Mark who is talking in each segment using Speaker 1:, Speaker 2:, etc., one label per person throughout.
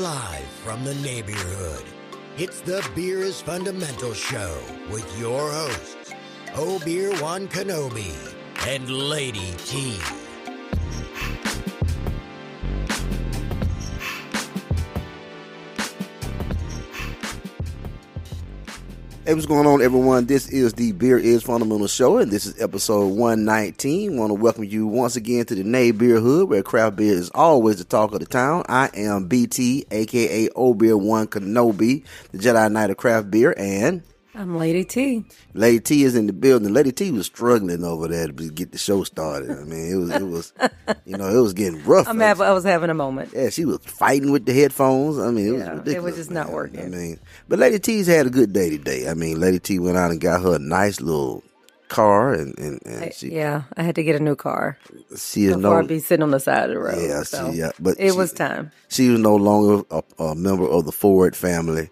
Speaker 1: live from the NeighBEERhood. It's the Beer is Fundamental Show with your hosts, Obeer Wan Kenobi and Lady T.
Speaker 2: Hey, what's going on, everyone? This is the Beer is Fundamental Show, and this is episode 119. Want to welcome you once again to the NeighBEERhood, where craft beer is always the talk of the town. I am BT, aka Obeer Wan Kenobi, the Jedi Knight of craft beer, and
Speaker 3: I'm Lady T.
Speaker 2: Lady T is in the building. Lady T was struggling over there to get the show started. I mean, it was, it was, you know, it was getting rough.
Speaker 3: I'm have, I was having a moment.
Speaker 2: Yeah, she was fighting with the headphones. I mean, it was
Speaker 3: Yeah, it was just not working.
Speaker 2: I mean, but Lady T's had a good day today. I mean, Lady T went out and got her a nice little car, and and, and she
Speaker 3: Yeah, I had to get a new car
Speaker 2: she is no
Speaker 3: I'd be sitting on the side of the road.
Speaker 2: yeah
Speaker 3: so
Speaker 2: she yeah, but
Speaker 3: it
Speaker 2: she,
Speaker 3: was time.
Speaker 2: She was no longer a, a member of the Ford family.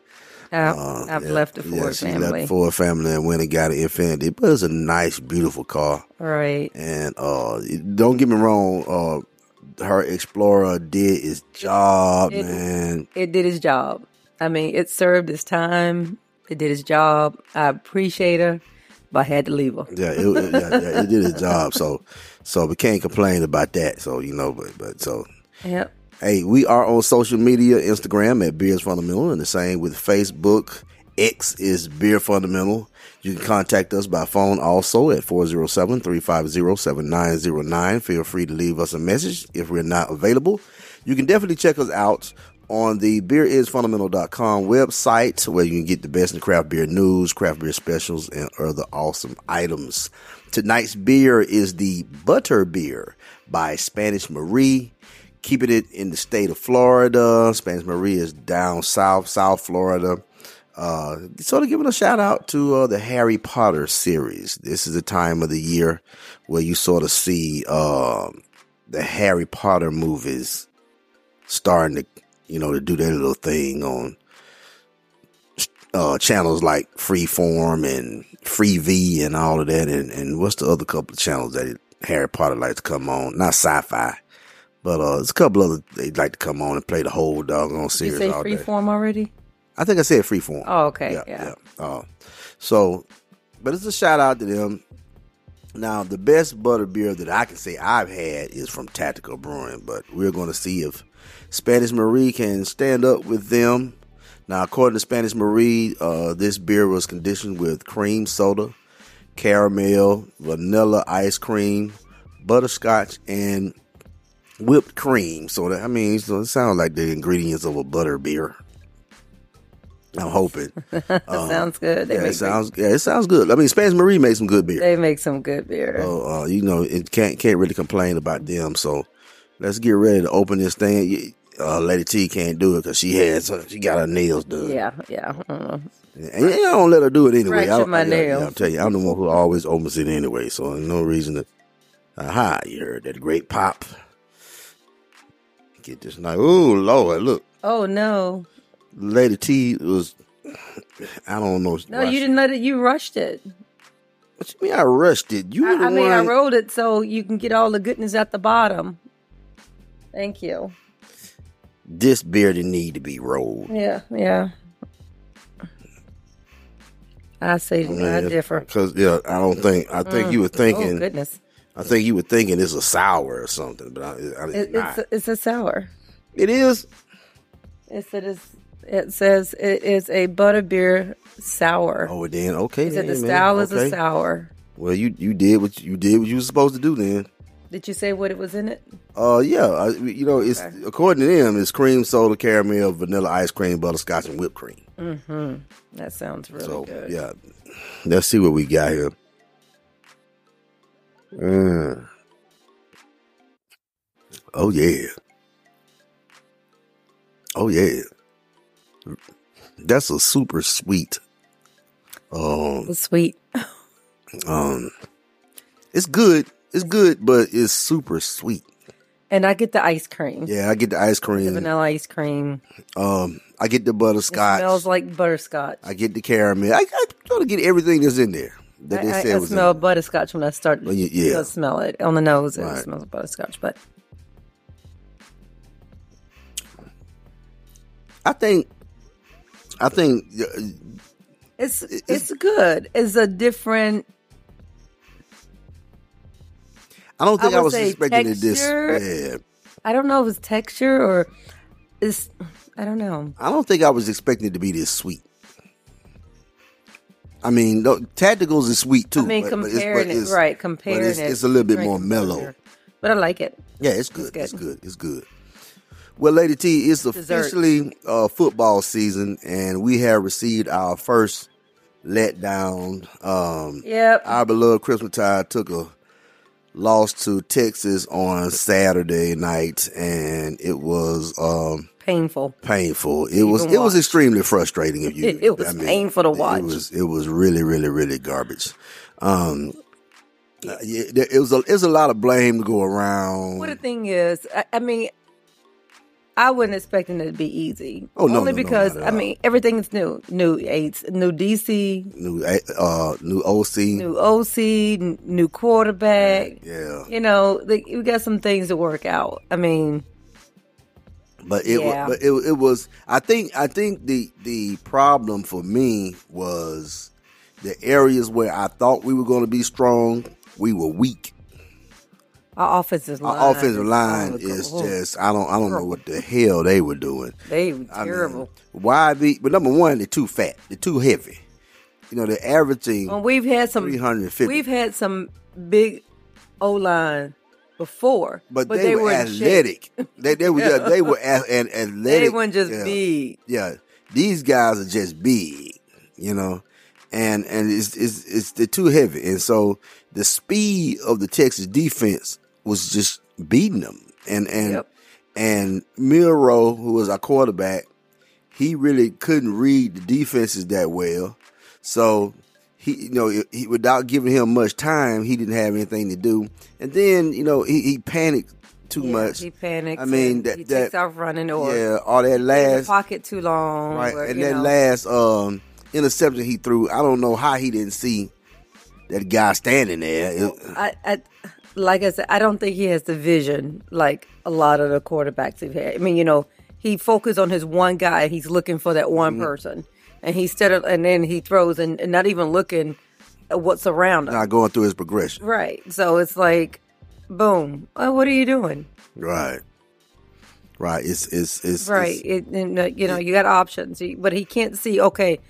Speaker 3: I've
Speaker 2: Yeah,
Speaker 3: left the
Speaker 2: yeah,
Speaker 3: Ford
Speaker 2: she
Speaker 3: family.
Speaker 2: left Ford family and went and got an Infiniti. But it's a nice, beautiful car.
Speaker 3: right.
Speaker 2: And uh, don't get me wrong, uh, her Explorer did its job,
Speaker 3: It-
Speaker 2: man.
Speaker 3: It did its job. I mean, it served its time. It did its job. I appreciate her, but I had to leave her.
Speaker 2: Yeah, it, it- yeah, yeah, it did its job. So, so we can't complain about that. So you know, but but so
Speaker 3: Yep.
Speaker 2: Hey, we are on social media, Instagram at Beers Fundamental, and the same with Facebook. X is Beer Fundamental. You can contact us by phone also at 407-350-7909. Feel free to leave us a message if we're not available. You can definitely check us out on the beerisfundamental.com website where you can get the best in craft beer news, craft beer specials, and other awesome items. Tonight's beer is the Butter Beer by Spanish Marie. Keeping it in the state of Florida. Spanish Marie is down south, South Florida. Uh, sort of giving a shout out to uh, the Harry Potter series. This is the time of the year where you sort of see um the Harry Potter movies starting to, you know, to do their little thing on uh, channels like Freeform and Freevee and all of that. And, and what's the other couple of channels that Harry Potter likes to come on? Not sci-fi, but uh, there's a couple other they'd like to come on and play the whole doggone
Speaker 3: Did you
Speaker 2: series
Speaker 3: say
Speaker 2: all day.
Speaker 3: freeform already?
Speaker 2: I think I said Freeform.
Speaker 3: Oh, okay. Yeah.
Speaker 2: Uh, so, but it's a shout out to them. Now, the best butter beer that I can say I've had is from Tactical Brewing, but we're going to see if Spanish Marie can stand up with them. Now, according to Spanish Marie, uh, this beer was conditioned with cream soda, caramel, vanilla ice cream, butterscotch, and whipped cream. So, that, I mean, so it sounds like the ingredients of a butter beer. I'm hoping.
Speaker 3: That sounds good. They,
Speaker 2: Yeah, it sounds. Yeah, it sounds good. I mean, Spanish Marie makes some good beer.
Speaker 3: they make some good beer.
Speaker 2: So, uh, you know, it can't can't really complain about them. So, let's get ready to open this thing. Uh, Lady T can't do it because she has she got her nails done.
Speaker 3: yeah, yeah. Uh,
Speaker 2: and you don't let her do it anyway.
Speaker 3: Fracture
Speaker 2: I,
Speaker 3: my
Speaker 2: I,
Speaker 3: nails.
Speaker 2: yeah, I'm telling you, I'm the one who always opens it anyway. So, no reason to. Aha! You heard that great pop. Get this night. Oh Lord, look,
Speaker 3: oh no,
Speaker 2: Lady T was. I don't know.
Speaker 3: no, you didn't let it. You rushed it.
Speaker 2: What you mean? I rushed it. You
Speaker 3: I, I mean, I rolled it so you can get all the goodness at the bottom. Thank you.
Speaker 2: this beer didn't need to be rolled.
Speaker 3: Yeah, yeah. I say I differ.
Speaker 2: Because yeah, I don't think I think mm. you were thinking.
Speaker 3: Oh goodness,
Speaker 2: I think you were thinking it's a sour or something, but I, I,
Speaker 3: it,
Speaker 2: it's
Speaker 3: it's it's a sour.
Speaker 2: it is.
Speaker 3: It says it says it is a butterbeer sour.
Speaker 2: Oh, then okay.
Speaker 3: it said the
Speaker 2: then, man.
Speaker 3: style is a sour.
Speaker 2: Well, you you did what you did what you were supposed to do then.
Speaker 3: Did you say what it was in it?
Speaker 2: Uh, yeah, I, you know, it's
Speaker 3: Okay.
Speaker 2: according to them, it's cream soda, caramel, vanilla ice cream, butterscotch, and whipped cream. Mm-hmm.
Speaker 3: That sounds really
Speaker 2: so
Speaker 3: good.
Speaker 2: yeah, let's see what we got here. Mm. Oh yeah. Oh yeah. That's a super sweet. Um,
Speaker 3: sweet.
Speaker 2: um, it's good. It's good, but it's super sweet.
Speaker 3: And I get the ice cream.
Speaker 2: Yeah, I get the ice
Speaker 3: The
Speaker 2: cream.
Speaker 3: vanilla ice cream.
Speaker 2: Um, I get the
Speaker 3: It
Speaker 2: butterscotch.
Speaker 3: smells like butterscotch.
Speaker 2: I get the caramel. I, I try to get everything that's in there they
Speaker 3: I, I,
Speaker 2: said
Speaker 3: I
Speaker 2: was
Speaker 3: smell
Speaker 2: in.
Speaker 3: butterscotch when I start
Speaker 2: Well, yeah.
Speaker 3: to smell it on the nose. It
Speaker 2: Right.
Speaker 3: smells butterscotch, but
Speaker 2: I think, I think, uh,
Speaker 3: It's it's good. It's a different.
Speaker 2: I don't think
Speaker 3: I
Speaker 2: I, was
Speaker 3: say
Speaker 2: expecting it this.
Speaker 3: texture.
Speaker 2: Yeah,
Speaker 3: I don't know if it's texture or it's. I don't know.
Speaker 2: I don't think I was expecting it to be this sweet. I mean, no, tacticals is sweet too.
Speaker 3: I mean,
Speaker 2: but- but it's-
Speaker 3: comparing
Speaker 2: but
Speaker 3: it,
Speaker 2: it's-
Speaker 3: right? Comparing
Speaker 2: it's-
Speaker 3: it,
Speaker 2: it's a little bit more mellow.
Speaker 3: But I like it.
Speaker 2: Yeah, it's good.
Speaker 3: good.
Speaker 2: It's good. It's good. Well, Lady T, it's
Speaker 3: Dessert.
Speaker 2: officially uh, football season, and we have received our first letdown. Um,
Speaker 3: Yep.
Speaker 2: Our beloved Crimson Tide took a loss to Texas on Saturday night, and it was um,
Speaker 3: Painful.
Speaker 2: painful. It was it was extremely frustrating. If you,
Speaker 3: It was painful to watch.
Speaker 2: It was it was really really really garbage. Um, uh, it was a it was a lot of blame to go around.
Speaker 3: What the thing is, I, I mean, I wasn't expecting it to be easy.
Speaker 2: Oh, no,
Speaker 3: Only
Speaker 2: no, no,
Speaker 3: because
Speaker 2: at
Speaker 3: I mean everything's new. New aids, new DC,
Speaker 2: new uh new OC.
Speaker 3: new OC, new quarterback.
Speaker 2: yeah,
Speaker 3: You know, like, we got some things to work out. I mean,
Speaker 2: but it
Speaker 3: Yeah.
Speaker 2: was but it, it was. I think I think the the problem for me was the areas where I thought we were going to be strong. We were weak.
Speaker 3: our offensive line,
Speaker 2: Our offensive
Speaker 3: is-
Speaker 2: line is
Speaker 3: oh,
Speaker 2: just I don't I don't know what the hell they were doing.
Speaker 3: they were
Speaker 2: I mean,
Speaker 3: terrible.
Speaker 2: why the but number one they're too fat. They're too heavy. You know they're averaging.
Speaker 3: Well, we've had some
Speaker 2: 350.
Speaker 3: We've had some big O line before,
Speaker 2: but, they, were,
Speaker 3: in
Speaker 2: athletic. they they were yeah, they were a- and athletic.
Speaker 3: They weren't just
Speaker 2: yeah.
Speaker 3: big.
Speaker 2: yeah, these guys are just big, you know, and and it's it's it's they're too heavy, and so the speed of the Texas defense was just beating them, and and
Speaker 3: Yep.
Speaker 2: and Milroe, who was our quarterback, he really couldn't read the defenses that well, so. He, you know, he, without giving him much time, he didn't have anything to do. And then, you know, he, he panicked too
Speaker 3: Yeah,
Speaker 2: much.
Speaker 3: He panicked.
Speaker 2: I mean, that
Speaker 3: he
Speaker 2: that
Speaker 3: takes off running or
Speaker 2: yeah, all that last
Speaker 3: pocket too long.
Speaker 2: right,
Speaker 3: or,
Speaker 2: and that
Speaker 3: know.
Speaker 2: last um interception he threw, I don't know how he didn't see that guy standing there.
Speaker 3: I, I, like I said, I don't think he has the vision like a lot of the quarterbacks have had. I mean, you know, he focused on his one guy. He's looking for that one
Speaker 2: Mm-hmm.
Speaker 3: person, and he instead of, and then he throws and, and not even looking at what's around him.
Speaker 2: not going through his progression.
Speaker 3: Right. So it's like, boom. Oh, what are you doing?
Speaker 2: Right. Right. It's it's it's
Speaker 3: Right.
Speaker 2: it's-
Speaker 3: It, and, uh, you know, you got options, but he can't see. Okay,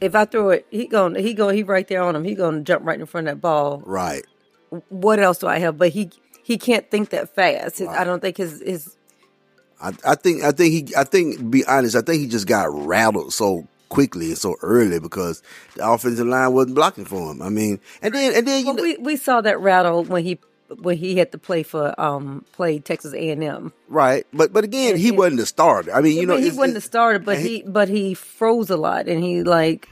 Speaker 3: if I throw it, he going he go he right there on him. He going to jump right in front of that ball.
Speaker 2: right.
Speaker 3: What else do I have? But he he can't think that fast. His- I don't think his his
Speaker 2: I, I think I think he I think be honest, I think he just got rattled so quickly and so early because the offensive line wasn't blocking for him. I mean, and then and then you
Speaker 3: well,
Speaker 2: know,
Speaker 3: we we saw that rattle when he when he had to play for um play Texas A and M.
Speaker 2: right, but but again, he
Speaker 3: Yeah.
Speaker 2: wasn't the starter. I mean, you know,
Speaker 3: he wasn't the starter, but
Speaker 2: and
Speaker 3: he but he froze a lot, and he like,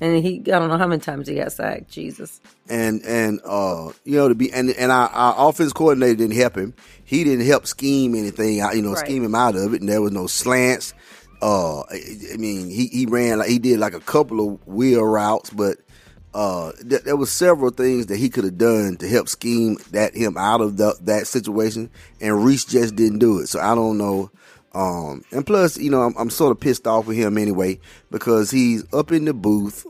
Speaker 3: and he I don't know how many times he got sacked. Jesus.
Speaker 2: and and uh you know to be and and our, our offense coordinator didn't help him. He didn't help scheme anything out, you know,
Speaker 3: Right.
Speaker 2: scheme him out of it. And there was no slants. Uh, I, I mean, he he ran like he did like a couple of wheel routes, but uh, th- there was several things that he could have done to help scheme that him out of the, that situation, and Rees just didn't do it. So I don't know. Um, and plus, you know, I'm, I'm sort of pissed off with him anyway because he's up in the booth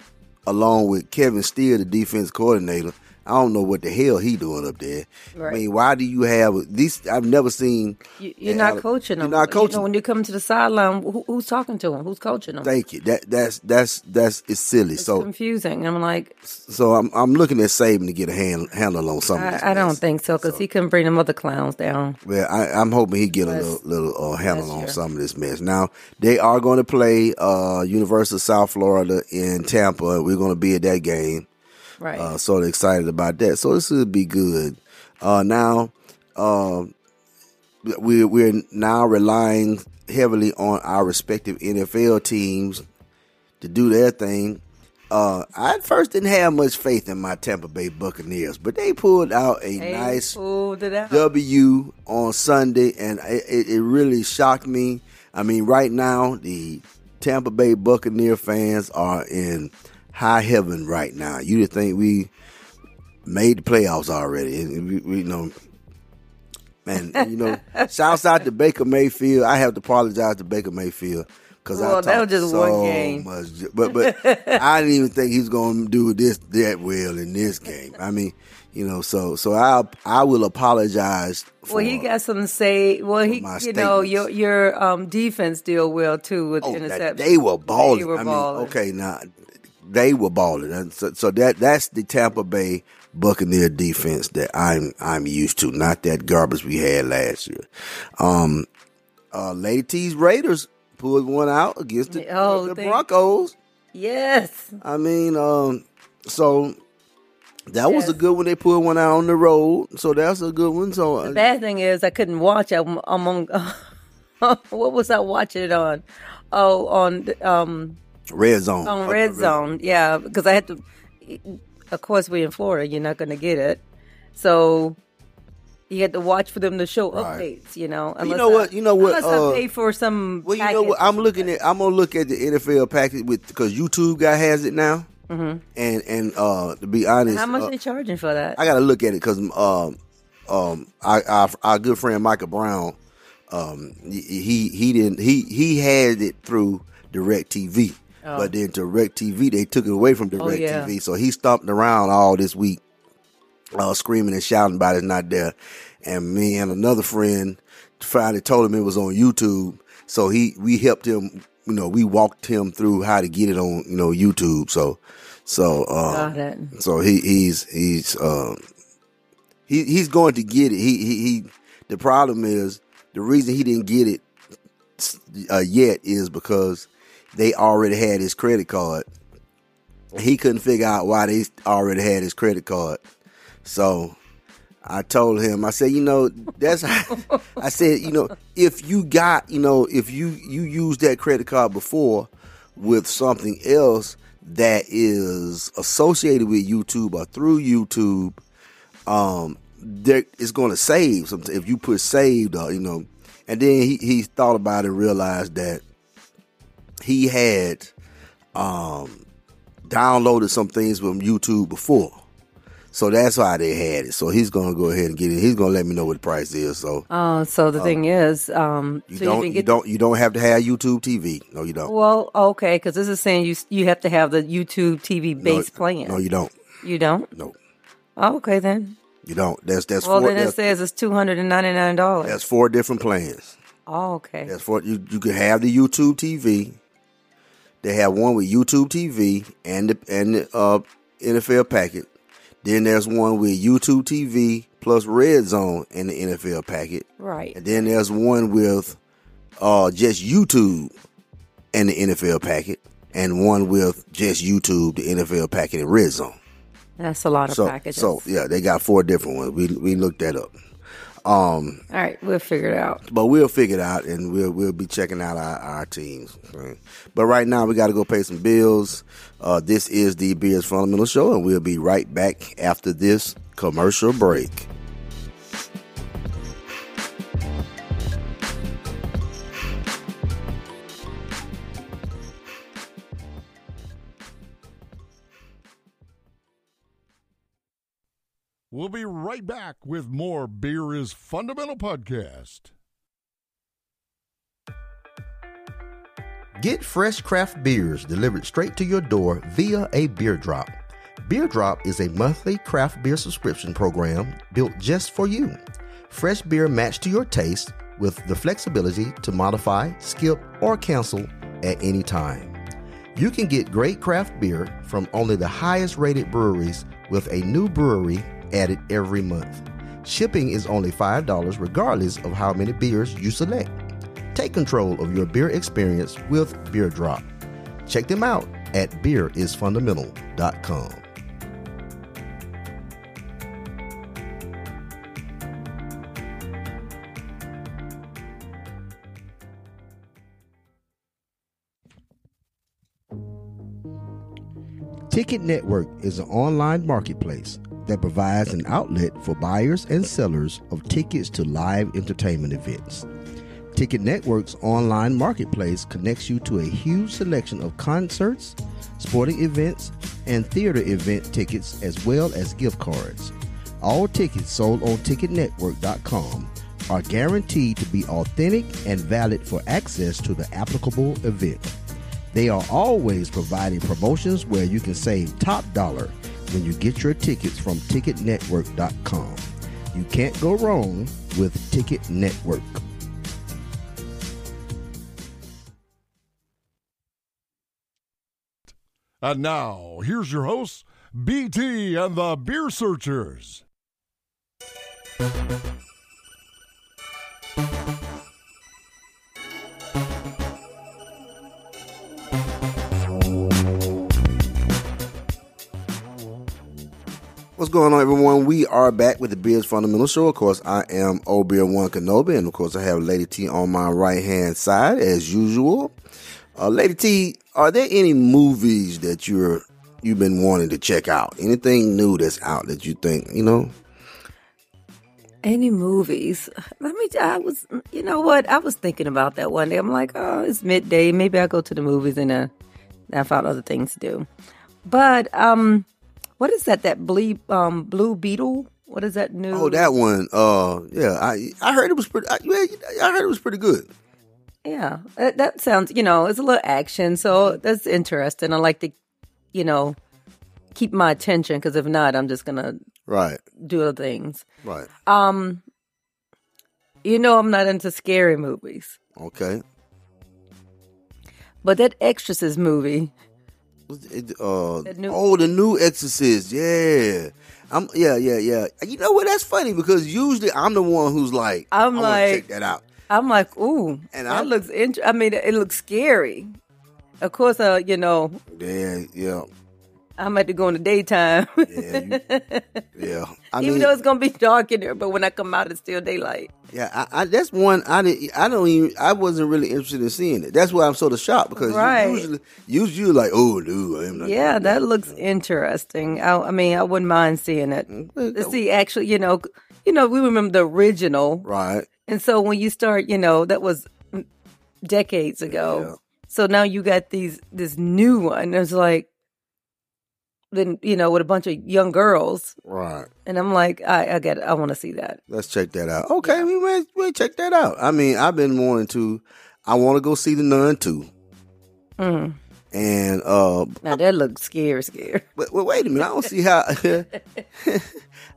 Speaker 2: along with Kevin Steele, the defense coordinator. I don't know what the hell he doing up there. I mean, why do you have these? I've never seen.
Speaker 3: You, you're
Speaker 2: Yeah,
Speaker 3: not coaching them.
Speaker 2: You're not coaching.
Speaker 3: You know, when you come to the sideline, who, who's talking to them? Who's coaching them?
Speaker 2: Thank you. That that's that's that's it's silly.
Speaker 3: it's
Speaker 2: so
Speaker 3: confusing. I'm like,
Speaker 2: so I'm I'm looking at saving to get a hand, handle on something.
Speaker 3: I, I don't think so because he couldn't bring them other clowns down.
Speaker 2: Well, I, I'm hoping he get a little little uh, handle on
Speaker 3: true.
Speaker 2: some of this mess. Now they are going to play uh, University of South Florida in Tampa. We're going to be at that game.
Speaker 3: Right.
Speaker 2: Uh, sort of excited about that. So this would be good. Uh, now, uh, we we're now relying heavily on our respective NFL teams to do their thing. Uh, I at first didn't have much faith in my Tampa Bay Buccaneers, but they pulled out a
Speaker 3: They
Speaker 2: nice. W on Sunday, and it, it, it really shocked me. I mean, right now the Tampa Bay Buccaneer fans are in high heaven right now. You would think we made the playoffs already, we, we you know. And you know, shouts out to Baker Mayfield. I have to apologize to Baker Mayfield because
Speaker 3: Well,
Speaker 2: I
Speaker 3: that
Speaker 2: talked
Speaker 3: was just
Speaker 2: so
Speaker 3: one game.
Speaker 2: much. But but I didn't even think he's going to do this that well in this game. I mean, you know, so so I I will apologize. For,
Speaker 3: Well, he got something to say. Well, he, you know, your your um, defense deal well too with
Speaker 2: Oh,
Speaker 3: interceptions.
Speaker 2: they were balling.
Speaker 3: They were
Speaker 2: I mean, okay, now they were balling. And so, so that that's the Tampa Bay Buccaneer defense that I'm I'm used to, not that garbage we had last year. Um, uh, Lady T's Raiders pulled one out against the,
Speaker 3: Oh,
Speaker 2: the Broncos.
Speaker 3: Yes.
Speaker 2: I mean, um, so that was a good one. They put one out on the road, so that's a good one. So uh,
Speaker 3: The bad thing is I couldn't watch. I'm among. what was I watching it on? Oh, on um
Speaker 2: red zone
Speaker 3: on Red Zone. Yeah, because I had to. Of course, we're in Florida. You're not going to get it, so you had to watch for them to show
Speaker 2: Right.
Speaker 3: updates. You know,
Speaker 2: you know
Speaker 3: I-
Speaker 2: what- you know what,
Speaker 3: Unless
Speaker 2: uh,
Speaker 3: I pay for some.
Speaker 2: Well, you know what? I'm looking at. I'm gonna look at the NFL package with because YouTube guy has it now. Mm-hmm. And and uh, to be honest,
Speaker 3: How much
Speaker 2: uh,
Speaker 3: they charging for that?
Speaker 2: I got to look at it because um um I, I our good friend Michael Brown um he he didn't he he had it through DirecTV, but then DirecTV they took it away from Direct
Speaker 3: Oh, yeah.
Speaker 2: TV, so he stomped around all this week, uh, screaming and shouting about it's not there. And me and another friend finally told him it was on YouTube, so he we helped him. You know, we walked him through how to get it on you know YouTube. So so uh, so he he's he's um he he's going to get it. He he, he the problem is the reason he didn't get it uh, yet is because they already had his credit card. He couldn't figure out why they already had his credit card. So I told him, I said, you know, that's I said, you know, if you got, you know, if you you used that credit card before with something else that is associated with YouTube or through YouTube, um, there it's going to save. Some if you put saved, or you know, and then he he thought about it, realized that he had um downloaded some things from YouTube before. So that's why they had it. So he's gonna go ahead and get it. He's gonna let me know what the price is. So
Speaker 3: Oh, so the thing is, um,
Speaker 2: you
Speaker 3: so
Speaker 2: don't
Speaker 3: you
Speaker 2: you don't you don't have to have YouTube TV. No, you don't.
Speaker 3: Well, okay, because this is saying you you have to have the YouTube TV
Speaker 2: no,
Speaker 3: base plan.
Speaker 2: No, you don't.
Speaker 3: You don't?
Speaker 2: No,
Speaker 3: Oh, okay then.
Speaker 2: you don't. That's that's
Speaker 3: Well,
Speaker 2: four.
Speaker 3: then it says it's two hundred and ninety nine dollars.
Speaker 2: that's four different plans.
Speaker 3: Oh, okay.
Speaker 2: That's for you. You can have the YouTube TV. They have one with YouTube TV and the and the uh, NFL packet. Then there's one with YouTube TV plus Red Zone and the NFL packet.
Speaker 3: Right.
Speaker 2: And then there's one with uh, just YouTube and the NFL packet, and one with just YouTube, the NFL packet, and Red Zone.
Speaker 3: That's a lot of
Speaker 2: So,
Speaker 3: packages.
Speaker 2: so yeah, they got four different ones. We we looked that up. Um,
Speaker 3: All right, we'll figure it out.
Speaker 2: but we'll figure it out, and we'll we'll be checking out our, our teams. right? But right now, we got to go pay some bills. Uh, this is the Beers Fundamental Show, and we'll be right back after this commercial break.
Speaker 4: We'll be right back with more Beer is Fundamental podcast.
Speaker 5: Get fresh craft beers delivered straight to your door via a beer drop. Beer Drop is a monthly craft beer subscription program built just for you. Fresh beer matched to your taste with the flexibility to modify, skip, or cancel at any time. You can get great craft beer from only the highest rated breweries with a new brewery added every month. Shipping is only $5 regardless of how many beers you select. Take control of your beer experience with Beer Drop. Check them out at beerisfundamental.com. Ticket Network is an online marketplace that provides an outlet for buyers and sellers of tickets to live entertainment events. Ticket Network's online marketplace connects you to a huge selection of concerts, sporting events, and theater event tickets, as well as gift cards. All tickets sold on TicketNetwork.com are guaranteed to be authentic and valid for access to the applicable event. They are always providing promotions where you can save top dollar when you get your tickets from ticketnetwork.com. You can't go wrong with Ticket Network.
Speaker 4: And now, here's your hosts, BT and the Beer Searchers.
Speaker 2: What's going on, everyone? We are back with the Beers Fundamental Show. Of course, I am Obeer Wan Kenobi, and of course, I have Lady T on my right hand side as usual. Uh, Lady T, are there any movies that you're you've been wanting to check out? Anything new that's out that you think you know?
Speaker 3: Any movies? Let me. I was. You know what? I was thinking about that one day. I'm like, oh, it's midday. Maybe I'll go to the movies and uh, I found other things to do. But um, what is that? That blue um blue beetle? What is that new?
Speaker 2: Oh, that one. Uh, yeah, I I heard it was pretty. I, yeah, I heard it was pretty good.
Speaker 3: Yeah, that, that sounds. You know, it's a little action, so that's interesting. I like to, you know, keep my attention because if not, I'm just gonna
Speaker 2: Right,
Speaker 3: do other things.
Speaker 2: right.
Speaker 3: Um, you know, I'm not into scary movies,
Speaker 2: Okay.
Speaker 3: but that Exorcist movie.
Speaker 2: It, uh,
Speaker 3: The new-
Speaker 2: oh, the new Exorcist. Yeah, I'm. Yeah, yeah, yeah. You know what? That's funny because usually I'm the one who's like,
Speaker 3: I'm
Speaker 2: I
Speaker 3: like-
Speaker 2: check that out.
Speaker 3: I'm like, ooh,
Speaker 2: And
Speaker 3: that
Speaker 2: I'm-
Speaker 3: looks. Int- I mean, it looks scary. Of course, uh, you know,
Speaker 2: Yeah, yeah,
Speaker 3: I'm at to go in the daytime,
Speaker 2: yeah, you- yeah. I
Speaker 3: even
Speaker 2: mean,
Speaker 3: though it's gonna be dark in there. But when I come out, it's still daylight.
Speaker 2: yeah. I, I, that's one. I didn't. I don't even. I wasn't really interested in seeing it. That's why I'm sort of shocked because
Speaker 3: Right.
Speaker 2: usually, usually you're like, oh, dude.
Speaker 3: Yeah, that looks interesting. I, I mean, I wouldn't mind seeing it. To see, actually, you know, you know, we remember the original,
Speaker 2: Right.
Speaker 3: and so when you start, you know, that was mm, decades ago.
Speaker 2: Yeah.
Speaker 3: So now you got these this new one. It's like, then you know, with a bunch of young girls,
Speaker 2: Right.
Speaker 3: and I'm like, I, I get, it. I want to see that.
Speaker 2: Let's check that out. Okay, we may, we check that out. I mean, I've been wanting to. I want to go see the Nun too.
Speaker 3: Mm.
Speaker 2: And uh,
Speaker 3: Now that looks scary, scary.
Speaker 2: but, but wait a minute, I don't see how.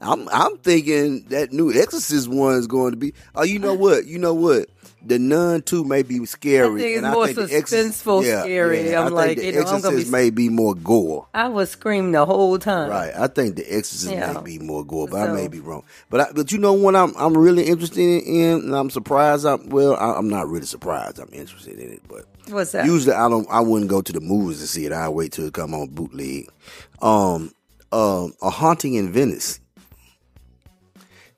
Speaker 2: I'm I'm thinking that new Exorcist one is going to be. Oh, you know what? You know what? The Nun two may be scary.
Speaker 3: I think it's more
Speaker 2: the Exorcist-
Speaker 3: suspenseful, scary.
Speaker 2: I
Speaker 3: I'm
Speaker 2: think
Speaker 3: like,
Speaker 2: the
Speaker 3: you know, I'm
Speaker 2: Exorcist
Speaker 3: be-
Speaker 2: may be more gore.
Speaker 3: I was screaming the whole time.
Speaker 2: Right. I think the Exorcist
Speaker 3: Yeah.
Speaker 2: may be more gore, but I may be wrong. But I, but you know what I'm I'm really interested in, and I'm surprised. I'm well, I, I'm not really surprised. I'm interested in it, but
Speaker 3: What's that?
Speaker 2: usually I don't. I wouldn't go to the movies to see it. I wait till it come on bootleg. Um, um, a haunting in Venice.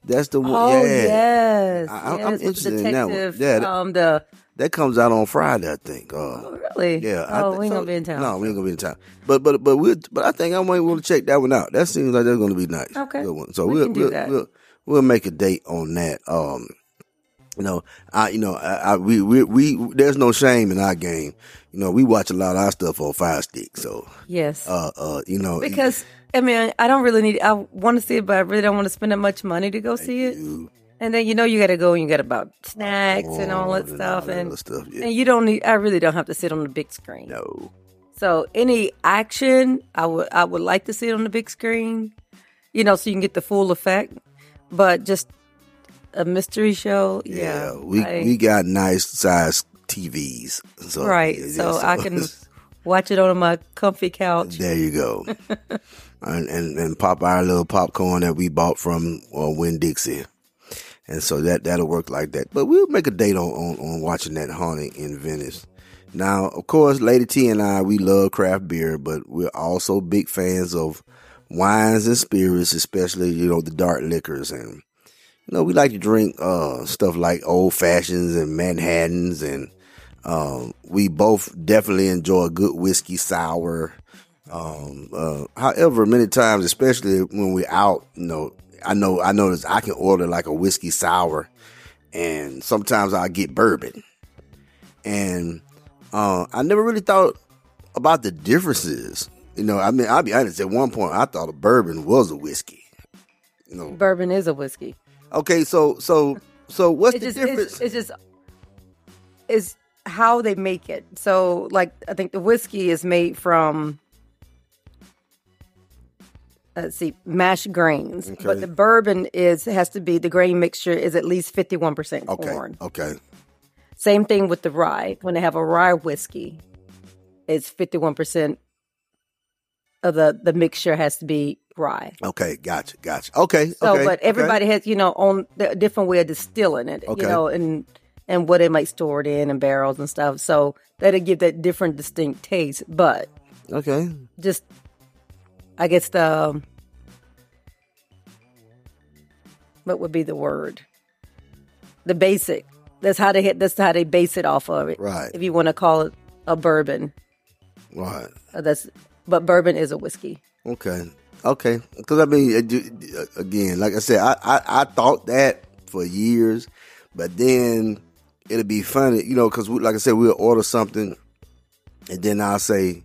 Speaker 2: That's the one.
Speaker 3: Oh
Speaker 2: yeah,
Speaker 3: yes,
Speaker 2: I- I'm
Speaker 3: yes, the
Speaker 2: interested in that one. Yeah, that-
Speaker 3: um, the
Speaker 2: that comes out on Friday, I think. Uh,
Speaker 3: oh, really?
Speaker 2: Yeah. I
Speaker 3: Oh,
Speaker 2: thi-
Speaker 3: we ain't
Speaker 2: so-
Speaker 3: gonna be in town.
Speaker 2: No, we ain't gonna be in town. But but but we but I think I might want to check that one out. That seems like that's gonna be nice.
Speaker 3: Okay.
Speaker 2: Good one. So
Speaker 3: We
Speaker 2: we'll
Speaker 3: do
Speaker 2: we'll,
Speaker 3: that.
Speaker 2: we'll we'll make a date on that. Um, you know, I you know I, I we, we we there's no shame in our game. You know, we watch a lot of our stuff on Fire Stick. So
Speaker 3: Yes,
Speaker 2: uh uh you know
Speaker 3: because I mean, I don't really need. I want to see it, but I really don't want to spend that much money to go see it.
Speaker 2: you-
Speaker 3: And then you know you got to go and you got to buy snacks and all that
Speaker 2: and
Speaker 3: stuff,
Speaker 2: all that
Speaker 3: and
Speaker 2: stuff, yeah.
Speaker 3: and you don't need. I really don't have to sit on the big screen.
Speaker 2: no.
Speaker 3: So any action, I would I would like to see it on the big screen, you know, so you can get the full effect. But just a mystery show, yeah,
Speaker 2: Yeah, we
Speaker 3: I-
Speaker 2: we got nice size TVs. So
Speaker 3: right.
Speaker 2: yeah,
Speaker 3: so
Speaker 2: yeah,
Speaker 3: I can watch it on my comfy couch.
Speaker 2: There you go. and, and and pop our little popcorn that we bought from uh, Winn Dixie. And so that that'll work like that. But we'll make a date on, on, on watching that haunting in Venice. Now, of course, Lady T and I we love craft beer, but we're also big fans of wines and spirits, especially you know the dark liquors and you know we like to drink uh, stuff like old fashions and Manhattans and um, we both definitely enjoy a good whiskey sour. Um, uh, however, many times, especially when we're out, you know, I know I notice I can order like a whiskey sour, and sometimes I get bourbon, and uh, I never really thought about the differences. You know, I mean, I'll be honest. At one point, I thought a bourbon was a whiskey. You know,
Speaker 3: Bourbon is a whiskey.
Speaker 2: Okay, so so So what's
Speaker 3: It's
Speaker 2: the
Speaker 3: just,
Speaker 2: difference?
Speaker 3: it's, it's just is how they make it. So, like, I think the whiskey is made from let's see, mashed grains,
Speaker 2: Okay.
Speaker 3: but the bourbon is has to be the grain mixture is at least fifty one percent corn.
Speaker 2: Okay.
Speaker 3: Same thing with the rye. When they have a rye whiskey, it's fifty one percent of the the mixture has to be rye.
Speaker 2: Okay. Gotcha. Gotcha. Okay.
Speaker 3: So,
Speaker 2: okay.
Speaker 3: but
Speaker 2: okay.
Speaker 3: everybody has, you know, on a different way of distilling it,
Speaker 2: Okay.
Speaker 3: you know, and and what it might store it in and barrels and stuff. So that'll give that different, distinct taste. But
Speaker 2: Okay.
Speaker 3: just, I guess the um, what would be the word? The basic. That's how they hit. That's how they base it off of it.
Speaker 2: Right.
Speaker 3: If you want to call it a bourbon,
Speaker 2: Right.
Speaker 3: Uh, that's. But bourbon is a whiskey.
Speaker 2: Okay. Okay. Because I mean, again, like I said, I, I I thought that for years, but then it'll be funny, you know, because like I said, we'll order something, and then I'll say,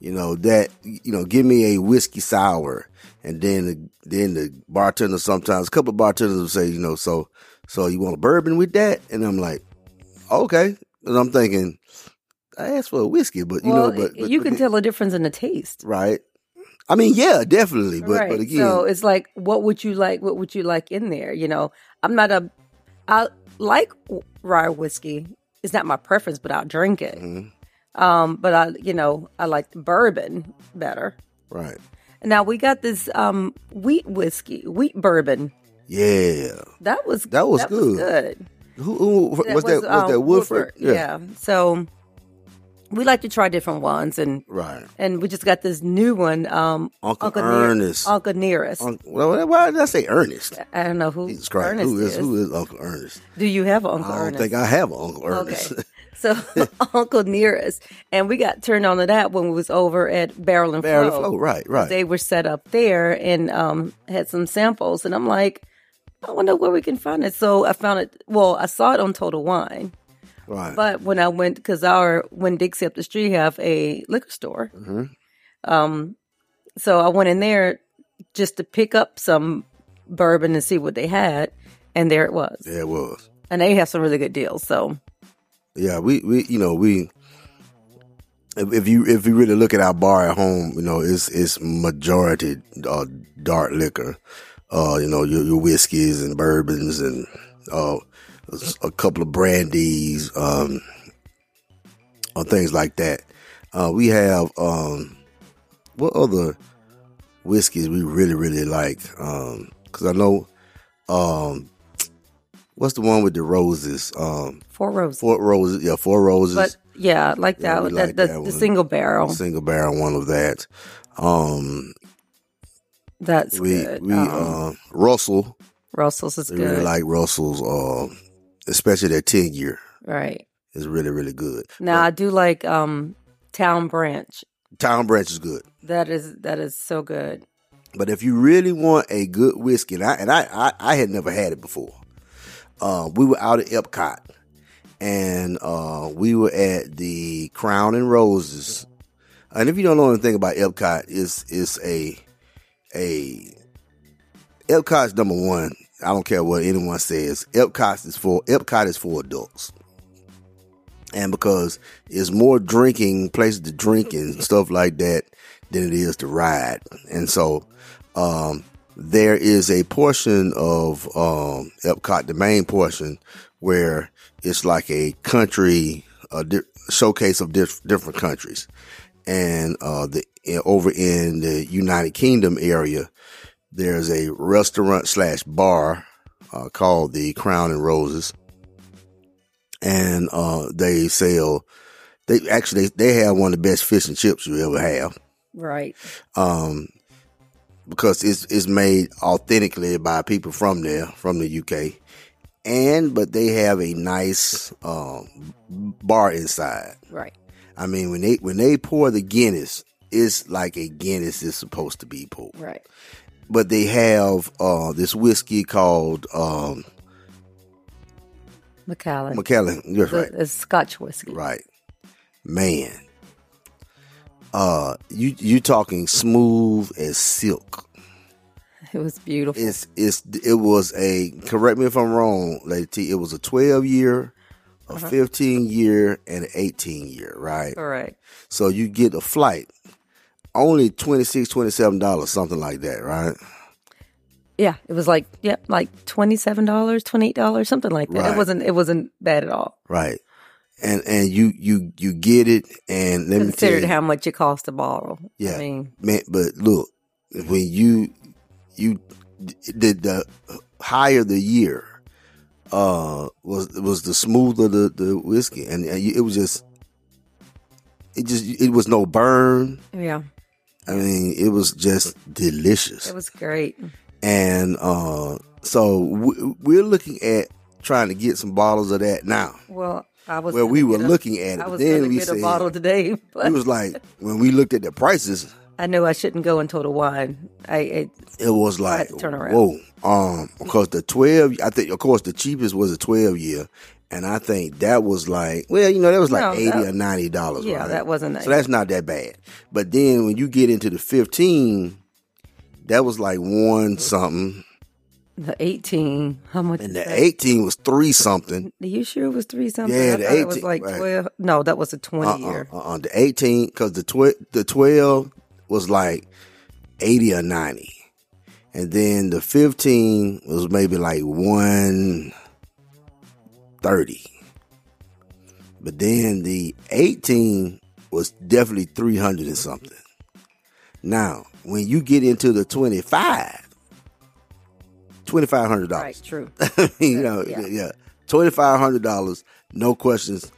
Speaker 2: you know, that you know, give me a whiskey sour, and then the, then the bartender sometimes a couple of bartenders will say, you know, so so you want a bourbon with that, and I'm like, okay, and I'm thinking. I asked for a whiskey, but you
Speaker 3: well,
Speaker 2: know, but, but
Speaker 3: you can
Speaker 2: the-
Speaker 3: tell a difference in the taste.
Speaker 2: right? I mean, yeah, definitely, but
Speaker 3: right.
Speaker 2: but again,
Speaker 3: so it's like, what would you like? What would you like in there? You know, I'm not a. I like rye whiskey. It's not my preference, but I'll drink it.
Speaker 2: Mm-hmm.
Speaker 3: Um, but I, you know, I like bourbon better.
Speaker 2: right?
Speaker 3: Now we got this um wheat whiskey, wheat bourbon.
Speaker 2: Yeah,
Speaker 3: That was
Speaker 2: That was good.
Speaker 3: good.
Speaker 2: who, who was that? Was
Speaker 3: um,
Speaker 2: that Woodford?
Speaker 3: Yeah. So we like to try different ones, and
Speaker 2: right.
Speaker 3: and we just got this new one. Um,
Speaker 2: Uncle
Speaker 3: Near-
Speaker 2: Ernest.
Speaker 3: Uncle Nearest.
Speaker 2: Un- well, why did I say Ernest?
Speaker 3: I don't know who
Speaker 2: Jesus Christ,
Speaker 3: Ernest
Speaker 2: who is,
Speaker 3: is.
Speaker 2: who is Uncle Ernest?
Speaker 3: Do you have an Uncle Ernest?
Speaker 2: I don't
Speaker 3: Ernest?
Speaker 2: think I have an Uncle Ernest.
Speaker 3: Okay. So Uncle Nearest, and we got turned on to that when we was over at Barrel and
Speaker 2: Barrel and
Speaker 3: Flow.
Speaker 2: Flow, right, right.
Speaker 3: They were set up there and um, had some samples, and I'm like, I wonder where we can find it. So I found it. Well, I saw it on Total Wine,
Speaker 2: right.
Speaker 3: but when I went, because our Winn Dixie up the street have a liquor store,
Speaker 2: Mm-hmm.
Speaker 3: um, so I went in there just to pick up some bourbon and see what they had, and there it was.
Speaker 2: yeah, it was.
Speaker 3: And they have some really good deals. So
Speaker 2: Yeah, we, we you know we if, if you if you really look at our bar at home, you know it's it's majority uh, dark liquor. Uh, you know your, your whiskeys and bourbons and uh, a couple of brandies, um, or things like that. Uh, we have um, what other whiskeys we really really like? Because I know um, what's the one with the roses? Um,
Speaker 3: four roses.
Speaker 2: Four roses, yeah, four roses.
Speaker 3: But yeah, like
Speaker 2: Yeah,
Speaker 3: that. the,
Speaker 2: like
Speaker 3: the,
Speaker 2: that
Speaker 3: the single barrel.
Speaker 2: single barrel one of that. Um,
Speaker 3: That's
Speaker 2: we
Speaker 3: good.
Speaker 2: we
Speaker 3: um,
Speaker 2: uh, Russell.
Speaker 3: Russell's is
Speaker 2: We
Speaker 3: good.
Speaker 2: really like Russell's. Uh, especially their ten year
Speaker 3: right.
Speaker 2: It's really really good.
Speaker 3: Now I do like um Town Branch.
Speaker 2: Town Branch is good.
Speaker 3: That is that is so good.
Speaker 2: But if you really want a good whiskey, and I and I I, I had never had it before. Uh, we were out at Epcot, and uh, we were at the Crown and Roses. And if you don't know anything about Epcot, it's it's a a Epcot's number one. I don't care what anyone says. Epcot is for Epcot is for adults. And because it's more drinking places to drink and stuff like that than it is to ride. And so um there is a portion of um Epcot, the main portion, where it's like a country a di- showcase of diff- different countries. And uh the over in the United Kingdom area, there's a restaurant slash bar uh, called the Crown and Roses, and uh, they sell. They actually they have one of the best fish and chips you ever have,
Speaker 3: Right.
Speaker 2: um, because it's it's made authentically by people from there, from the UK, and but they have a nice um, bar inside.
Speaker 3: Right.
Speaker 2: I mean, when they when they pour the Guinness, it's like a Guinness is supposed to be poured
Speaker 3: Right.
Speaker 2: But they have uh, this whiskey called um,
Speaker 3: Macallan.
Speaker 2: McKellen. That's right,
Speaker 3: It's Scotch whiskey.
Speaker 2: right, man. Uh, you you talking smooth as silk.
Speaker 3: It was beautiful.
Speaker 2: It's it's it was a correct me if I'm wrong, Lady T. It was a 12 year, a
Speaker 3: Uh-huh.
Speaker 2: 15 year, and an 18 year, right?
Speaker 3: Correct.
Speaker 2: So you get a flight, only 26 dollars, something like that, right?
Speaker 3: Yeah, it was like yeah, like twenty seven dollars, twenty eight dollars, something like that.
Speaker 2: Right.
Speaker 3: It wasn't it wasn't bad at all.
Speaker 2: Right. And and you you you get it, and let
Speaker 3: Considered
Speaker 2: you,
Speaker 3: how much it cost to borrow.
Speaker 2: Yeah.
Speaker 3: I mean,
Speaker 2: man. But look, when you you did the higher the year, uh, was was the smoother the the whiskey, and, and it was just it just it was no burn.
Speaker 3: yeah,
Speaker 2: I mean, it was just delicious.
Speaker 3: it was great.
Speaker 2: and uh, so we, we're looking at trying to get some bottles of that now.
Speaker 3: Well, I was
Speaker 2: Well, we were
Speaker 3: a-
Speaker 2: looking at it,
Speaker 3: I was
Speaker 2: then we
Speaker 3: get
Speaker 2: said-
Speaker 3: a bottle today, but
Speaker 2: It was like when we looked at the prices,
Speaker 3: I knew I shouldn't go into the wine. I, I
Speaker 2: it was like
Speaker 3: turn around.
Speaker 2: whoa. Um, because the twelve, I think, of course, the cheapest was a twelve year, and I think that was like, well, you know, that was like
Speaker 3: No,
Speaker 2: eighty
Speaker 3: that-
Speaker 2: or ninety dollars.
Speaker 3: Yeah,
Speaker 2: right?
Speaker 3: that wasn't that.
Speaker 2: So that's not that bad. But then when you get into the fifteen, that was like one something,
Speaker 3: the eighteen. How much?
Speaker 2: and the
Speaker 3: that?
Speaker 2: eighteen was three something.
Speaker 3: Are you sure it was three something?
Speaker 2: Yeah,
Speaker 3: I
Speaker 2: the
Speaker 3: thought it was
Speaker 2: 18
Speaker 3: like
Speaker 2: right.
Speaker 3: twelve. No, that was a twenty
Speaker 2: uh-uh,
Speaker 3: year.
Speaker 2: uh-uh. The 18, because the, tw- the 12 was like 80 or 90. And then the 15 was maybe like 130. But then the 18 was definitely 300 and something. Now, when you get into the 25, $2,500.
Speaker 3: Right, true.
Speaker 2: you know,
Speaker 3: Yeah.
Speaker 2: yeah. $2,500, no questions.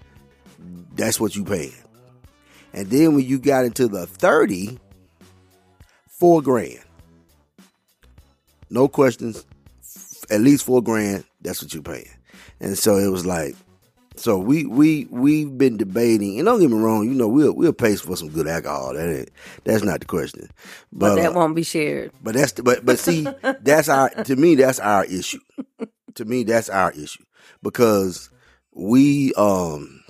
Speaker 2: That's what you paying. And then when you got into the 30, four grand. No questions. At least four grand. That's what you paying. And so it was like, so we we we've been debating, and don't get me wrong, you know we'll we'll pay for some good alcohol. That ain't, that's not the question,
Speaker 3: But that
Speaker 2: uh,
Speaker 3: won't be shared.
Speaker 2: but that's the, but but see that's our to me that's our issue. to me that's our issue because we um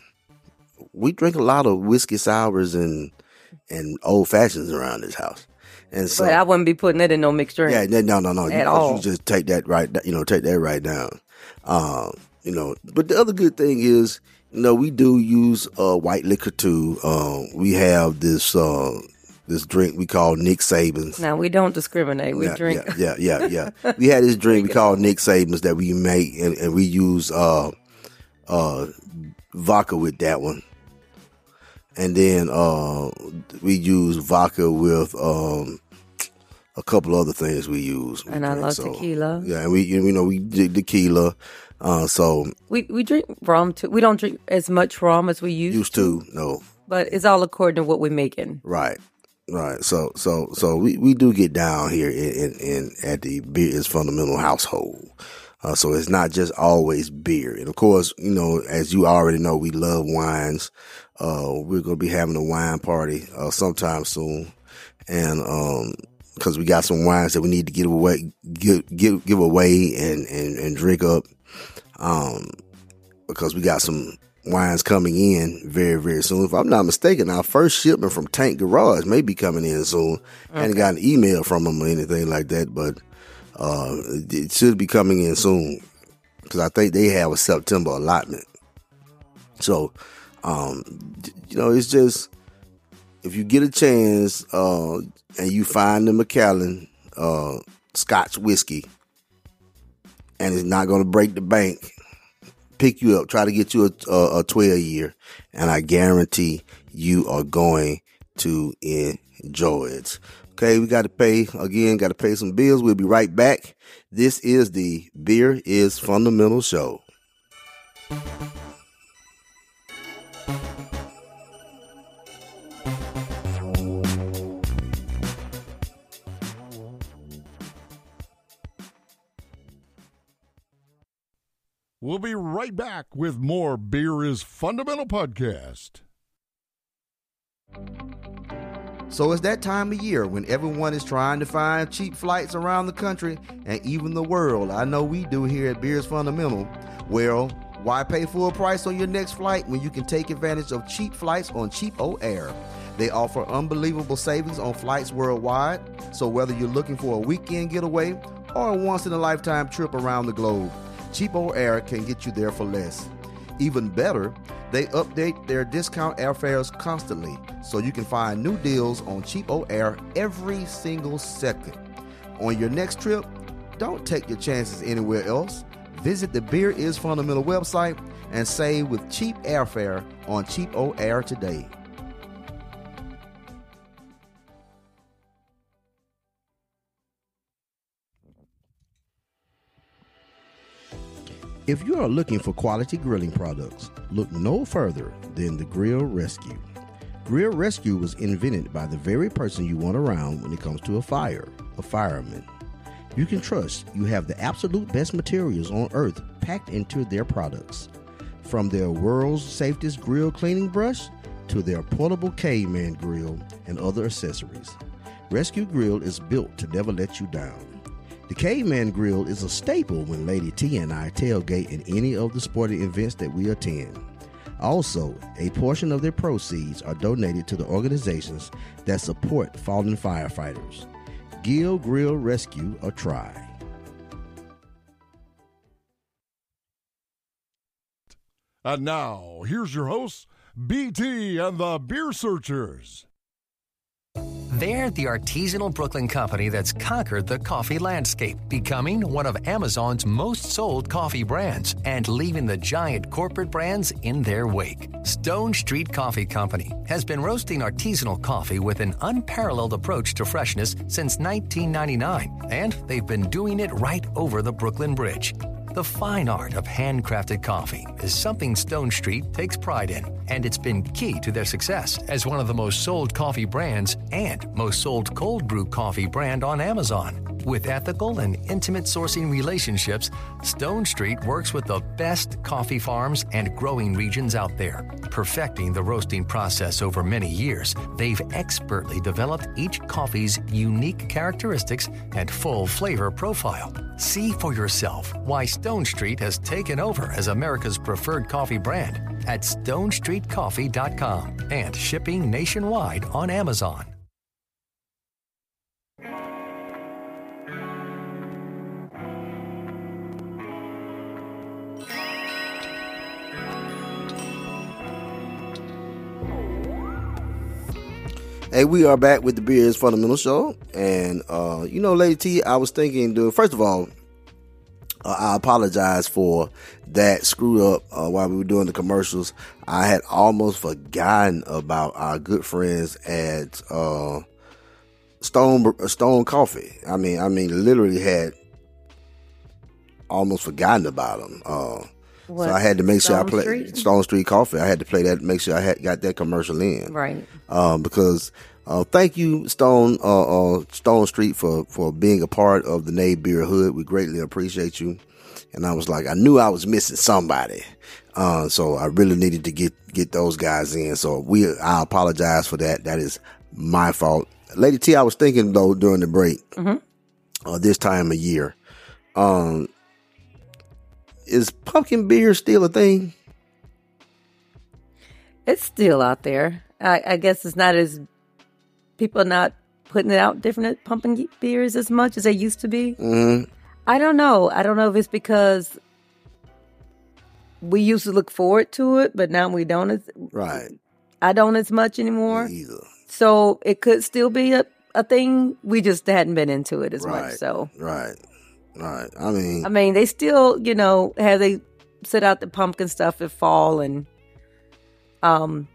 Speaker 2: we drink a lot of whiskey sours and and old fashions around this house, and so
Speaker 3: but I wouldn't be putting that in no mixed drink.
Speaker 2: yeah no no no you,
Speaker 3: At all.
Speaker 2: you just take that right you know take that right down. Um, you know, but the other good thing is you know we do use uh white liquor too. Um, we have this uh this drink we call Nick Saban's.
Speaker 3: Now we don't discriminate. We
Speaker 2: yeah,
Speaker 3: drink.
Speaker 2: Yeah, yeah, yeah, yeah. we had this drink we call Nick Saban's that we make, and, and we use uh, uh, vodka with that one, and then uh, we use vodka with um, a couple other things we use. we
Speaker 3: And I
Speaker 2: drink.
Speaker 3: love
Speaker 2: So,
Speaker 3: tequila.
Speaker 2: Yeah, and we you know we drink tequila. Uh, so
Speaker 3: We we drink rum too. We don't drink as much rum as we used,
Speaker 2: used to no
Speaker 3: but it's all according to what we're making.
Speaker 2: Right. Right. So so so we, we do get down here in, in, in at the beer is fundamental household. Uh, so it's not just always beer. And of course, you know, as you already know, we love wines. Uh, we're going to be having a wine party, uh, sometime soon. And, um, cause we got some wines that we need to give away, give, give, give away and, and, and drink up. Um, because we got some wines coming in very, very soon. If I'm not mistaken, our first shipment from Tank Garage may be coming in soon. I hadn't got an email from them or anything like that, but uh, it- should be coming in soon because I think they have a September allotment. So, um, you know, it's just if you get a chance uh, and you find the Macallan uh, Scotch whiskey, and it's not going to break the bank pick you up, try to get you a, a, a 12 year, and I guarantee you are going to enjoy it. Okay, we got to pay again, got to pay some bills. We'll be right back. This is the Beer is Fundamental Show.
Speaker 4: We'll be right back with more Beer is Fundamental podcast.
Speaker 5: So it's that time of year when everyone is trying to find cheap flights around the country and even the world. I know we do here at Beer is Fundamental. Well, why pay full price on your next flight when you can take advantage of cheap flights on CheapOair? They offer unbelievable savings on flights worldwide. So whether you're looking for a weekend getaway or a once in a lifetime trip around the globe, CheapOair can get you there for less. Even better, they update their discount airfares constantly, so you can find new deals on CheapOair every single second. On your next trip, don't take your chances anywhere else. Visit the Beer is Fundamental website and save with cheap airfare on CheapOair today. If you are looking for quality grilling products, look no further than the Grill Rescue. Grill Rescue was invented by the very person you want around when it comes to a fire, a fireman. You can trust you have the absolute best materials on earth packed into their products. From their world's safest grill cleaning brush to their portable caveman grill and other accessories. Rescue Grill is built to never let you down. The Caveman Grill is a staple when Lady T and I tailgate in any of the sporting events that we attend. Also, a portion of their proceeds are donated to the organizations that support fallen firefighters. Gill Grill Rescue a try.
Speaker 4: And now, here's your hosts, BT and the Beer Searchers.
Speaker 6: They're the artisanal Brooklyn company that's conquered the coffee landscape, becoming one of Amazon's most sold coffee brands and leaving the giant corporate brands in their wake. Stone Street Coffee Company has been roasting artisanal coffee with an unparalleled approach to freshness since 1999, and they've been doing it right over the Brooklyn Bridge. The fine art of handcrafted coffee is something Stone Street takes pride in, and it's been key to their success as one of the most sold coffee brands and most sold cold brew coffee brand on Amazon. With ethical and intimate sourcing relationships, Stone Street works with the best coffee farms and growing regions out there. Perfecting the roasting process over many years, they've expertly developed each coffee's unique characteristics and full flavor profile. See for yourself why Stone Street has taken over as America's preferred coffee brand at stonestreetcoffee.com and shipping nationwide on Amazon.
Speaker 2: Hey, we are back with the Beers Fundamental Show, and uh, you know, Lady T, I was thinking, dude. First of all, uh, I apologize for that screw up uh, while we were doing the commercials. I had almost forgotten about our good friends at uh, Stone Stone Coffee. I mean, I mean, literally had almost forgotten about them.
Speaker 3: What,
Speaker 2: so I had to make sure I
Speaker 3: Stone
Speaker 2: play
Speaker 3: Street?
Speaker 2: Stone Street Coffee. I had to play that, make sure I had got that commercial in
Speaker 3: Right.
Speaker 2: um, because uh, thank you Stone uh, uh, Stone Street for for being a part of the NeighBEERhood. We greatly appreciate you. And I was like, I knew I was missing somebody, uh, so I really needed to get get those guys in. So we, I apologize for that. That is my fault, Lady T. I was thinking though during the break, uh, this time of year, um, is pumpkin beer still a thing?
Speaker 3: It's still out there. I, I guess it's not as people not putting it out different pumping beers as much as they used to be.
Speaker 2: hmm
Speaker 3: I don't know. I don't know if it's because we used to look forward to it, but now we don't. As,
Speaker 2: Right.
Speaker 3: I don't as much anymore.
Speaker 2: Either.
Speaker 3: So it could still be a, a thing. We just hadn't been into it as
Speaker 2: Right.
Speaker 3: much. So
Speaker 2: Right. Right. I mean,
Speaker 3: I mean, they still, you know, have they set out the pumpkin stuff in fall and um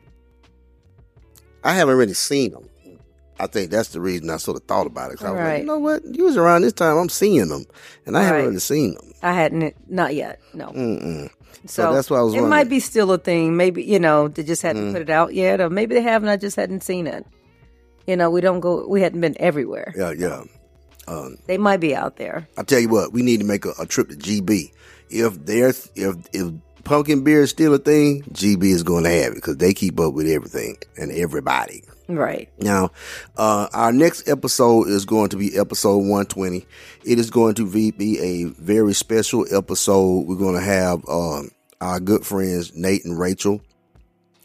Speaker 2: I haven't really seen them. I think that's the reason I sort of thought about it. 'cause I was like, you know what? Usually around this time, I'm seeing them, and I haven't really seen them.
Speaker 3: I hadn't not yet. No.
Speaker 2: Mm-mm.
Speaker 3: So,
Speaker 2: So that's why I was
Speaker 3: It
Speaker 2: wondering.
Speaker 3: might be still a thing. Maybe you know they just hadn't
Speaker 2: Mm.
Speaker 3: put it out yet, or maybe they haven't. I just hadn't seen it. You know, we don't go. We hadn't been everywhere.
Speaker 2: Yeah, yeah. Um,
Speaker 3: They might be out there.
Speaker 2: I tell you what, we need to make a, a trip to GB. If there's if if pumpkin beer is still a thing, GB is going to have it because they keep up with everything and everybody.
Speaker 3: Right.
Speaker 2: Now, uh, our next episode is going to be episode 120. It is going to be, be a very special episode. We're going to have um, our good friends Nate and Rachel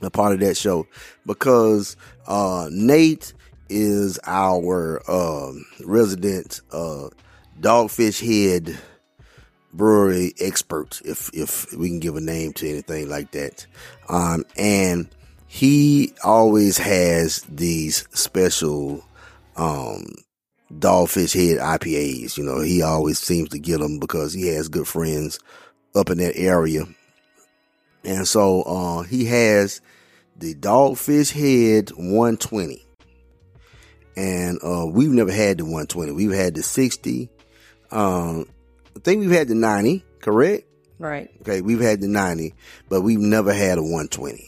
Speaker 2: a part of that show because uh, Nate is our um resident uh, Dogfish Head brewery expert, if if we can give a name to anything like that. Um, and he always has these special um, Dogfish Head IPAs. You know, he always seems to get them because he has good friends up in that area. And so uh, he has the Dogfish Head 120. And uh, we've never had the 120. We've had the 60. Um, I think we've had the 90, correct?
Speaker 3: Right.
Speaker 2: Okay, we've had the 90, but we've never had a 120.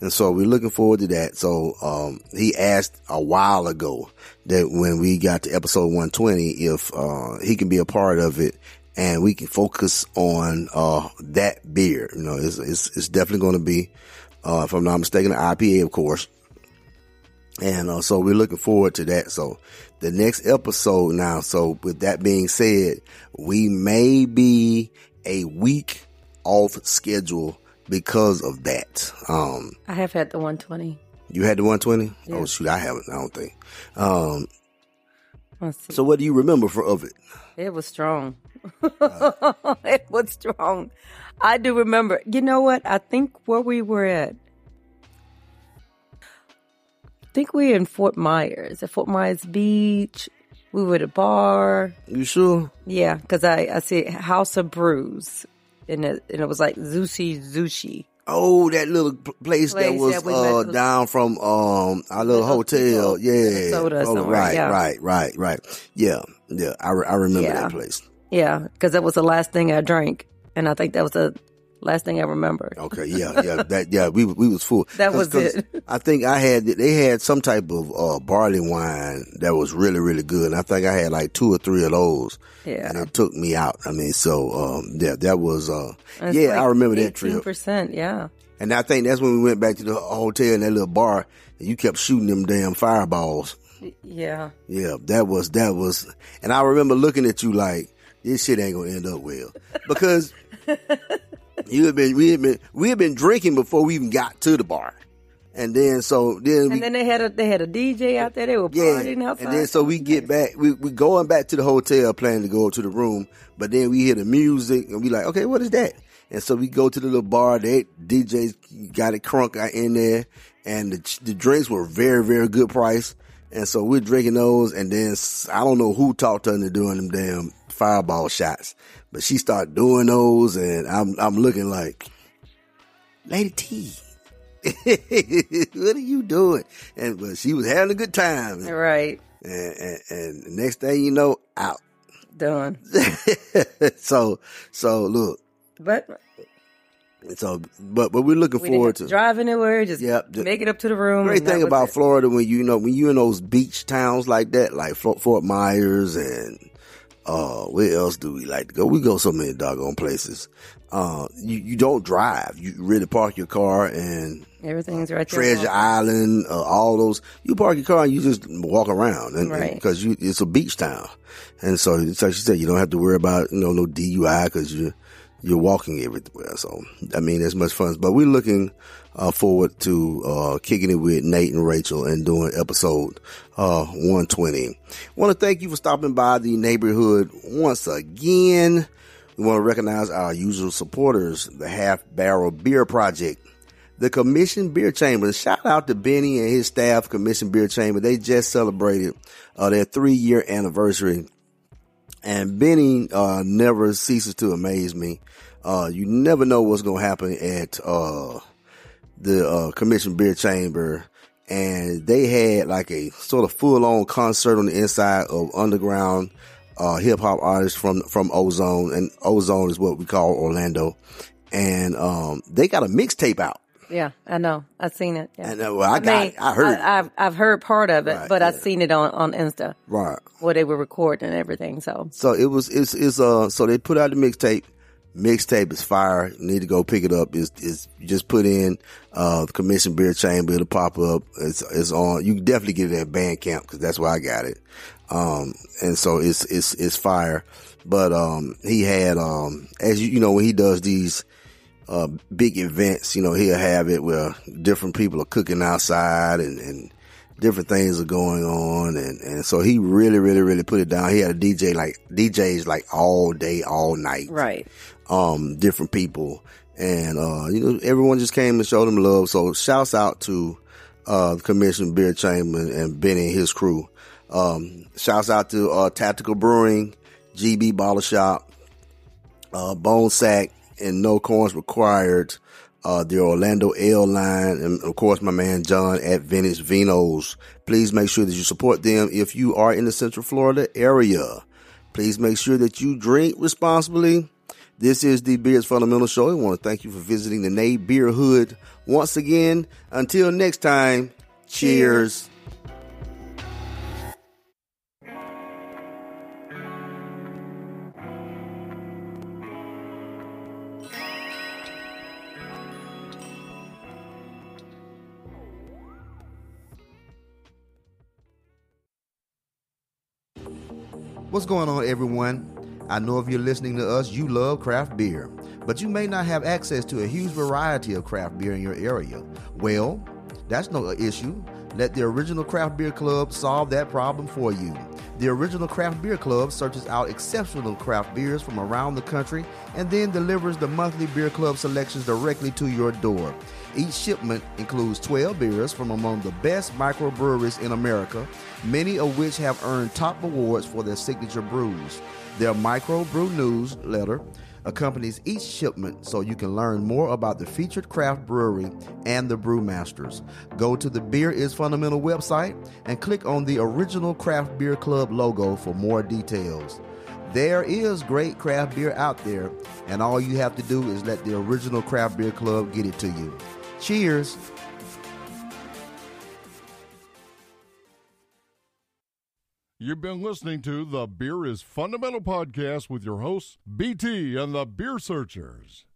Speaker 2: And so we're looking forward to that. So, um, he asked a while ago that when we got to episode 120, if, uh, he can be a part of it and we can focus on, uh, that beer. You know, it's, it's, it's definitely going to be, uh, if I'm not mistaken, an IPA, of course. And, uh, so we're looking forward to that. So the next episode now. So with that being said, we may be a week off schedule because of that. Um,
Speaker 3: I have had the 120.
Speaker 2: you had the 120?
Speaker 3: Yeah.
Speaker 2: Oh shoot, I haven't. I don't think. Um, so what do you remember for of it?
Speaker 3: It was strong. it was strong. I do remember. You know what? I think where we were at. I think we were in Fort Myers, at Fort Myers Beach. We were at a bar.
Speaker 2: You sure?
Speaker 3: Yeah, because I, I see House of Brews. And it, and it was like Zushi Zushi.
Speaker 2: Oh, that little p- place, that was
Speaker 3: we
Speaker 2: uh,
Speaker 3: met-
Speaker 2: down from um our little hotel. Yeah, oh, right,
Speaker 3: yeah.
Speaker 2: right, right, right. Yeah, yeah. I, re- I remember
Speaker 3: Yeah.
Speaker 2: that place.
Speaker 3: Yeah, because that was the last thing I drank. And I think that was the last thing I remember.
Speaker 2: Okay, yeah, yeah, that yeah, we we was full.
Speaker 3: That was
Speaker 2: 'Cause
Speaker 3: it.
Speaker 2: I think I had they had some type of uh, barley wine that was really really good. And I think I had like two or three of those.
Speaker 3: Yeah.
Speaker 2: and it took me out. I mean, so um, yeah, that was uh, yeah,
Speaker 3: like
Speaker 2: I remember that trip.
Speaker 3: percent yeah.
Speaker 2: And I think that's when we went back to the hotel in that little bar, and you kept shooting them damn fireballs.
Speaker 3: Yeah.
Speaker 2: Yeah, that was that was, and I remember looking at you like this shit ain't gonna end up well because you had been we had been we had been drinking before we even got to the bar, and then so then we
Speaker 3: And then they had a they had a DJ out there. They were
Speaker 2: yeah,
Speaker 3: partying outside.
Speaker 2: and then so we get back we we going back to the hotel planning to go to the room, but then we hear the music and we like okay what is that? And so we go to the little bar. They DJs got it crunk out in there, and the the drinks were very very good price. And so we're drinking those, and then I don't know who talked her into doing them damn fireball shots, but she started doing those, and I'm I'm looking like, Lady T, what are you doing? And but she was having a good time,
Speaker 3: right.
Speaker 2: and, and the next thing you know, out.
Speaker 3: Done.
Speaker 2: so so look,
Speaker 3: But
Speaker 2: so but but we're looking
Speaker 3: we
Speaker 2: forward
Speaker 3: to
Speaker 2: to
Speaker 3: drive anywhere. Just
Speaker 2: Yep, the-
Speaker 3: make it up to the room.
Speaker 2: Great thing about. Florida when you, know when you in those beach towns like that, like Fort Myers and uh where else do we like to go? We go so many doggone places. Uh, you you don't drive. You really park your car and
Speaker 3: everything's right there.
Speaker 2: Treasure Island, uh, all those. You park your car and you just walk around, and
Speaker 3: Right.
Speaker 2: because you it's a beach town, and so it's like she said you don't have to worry about you know no DUI because you you're walking everywhere. So I mean, as much fun. But we're looking uh, forward to uh, kicking it with Nate and Rachel and doing episode uh, 120. Want to thank you for stopping by the NeighBEERhood once again. We want to recognize our usual supporters, the Half Barrel Beer Project, the Commission Beer Chamber. Shout out to Benny and his staff, Commission Beer Chamber. They just celebrated uh, their three year anniversary. And Benny uh, never ceases to amaze me. Uh, you never know what's going to happen at uh, the uh, Commission Beer Chamber. And they had like a sort of full on concert on the inside of underground uh, hip hop artists from from Ozone, and Ozone is what we call Orlando. And um, they got a mixtape out.
Speaker 3: Yeah, I know. I've seen it. Yeah.
Speaker 2: And uh, well, I got,
Speaker 3: mean,
Speaker 2: I heard,
Speaker 3: I, have I've heard part of it,
Speaker 2: Right,
Speaker 3: but I've seen it on on Insta
Speaker 2: right.
Speaker 3: where they were recording and everything. So
Speaker 2: So it was it's it's uh so they put out the mixtape. Mixtape is fire. You need to go pick it up. Is is just put in uh the Commission Beer Chamber, it'll pop up. It's it's on. You can definitely get it at Bandcamp because that's where I got it. Um and so it's it's it's fire. But um he had um as you you know when he does these uh, big events, you know, he'll have it where different people are cooking outside and, and different things are going on. And, and so he really, really, really put it down. He had a DJ like DJs like all day, all night.
Speaker 3: Right.
Speaker 2: Um, different people. And, uh, you know, everyone just came and showed him love. So shouts out to, uh, Commissioner Beer Chamber and Benny and his crew. Um, shouts out to, uh, Tactical Brewing, GB Bottle Shop, uh, Bone Sack, and No coins Required, uh, the Orlando Ale line, and of course my man John at Vintage Vinos. Please make sure that you support them if you are in the Central Florida area. Please make sure that you drink responsibly. This is the Beers Fundamental Show. I want to thank you for visiting the NeighBEERhood once again. Until next time, cheers.
Speaker 5: What's going on, everyone? I know if you're listening to us, you love craft beer, but you may not have access to a huge variety of craft beer in your area. Well, that's no issue. Let the Original Craft Beer Club solve that problem for you. The Original Craft Beer Club searches out exceptional craft beers from around the country and then delivers the monthly beer club selections directly to your door. Each shipment includes 12 beers from among the best microbreweries in America, many of which have earned top awards for their signature brews. Their microbrew newsletter accompanies each shipment so you can learn more about the featured craft brewery and the brewmasters. Go to the Beer is Fundamental website and click on the original Craft Beer Club logo for more details. There is great craft beer out there, and all you have to do is let the original Craft Beer Club get it to you. Cheers!
Speaker 4: You've been listening to the Beer is Fundamental podcast with your hosts, BT and the Beer Searchers.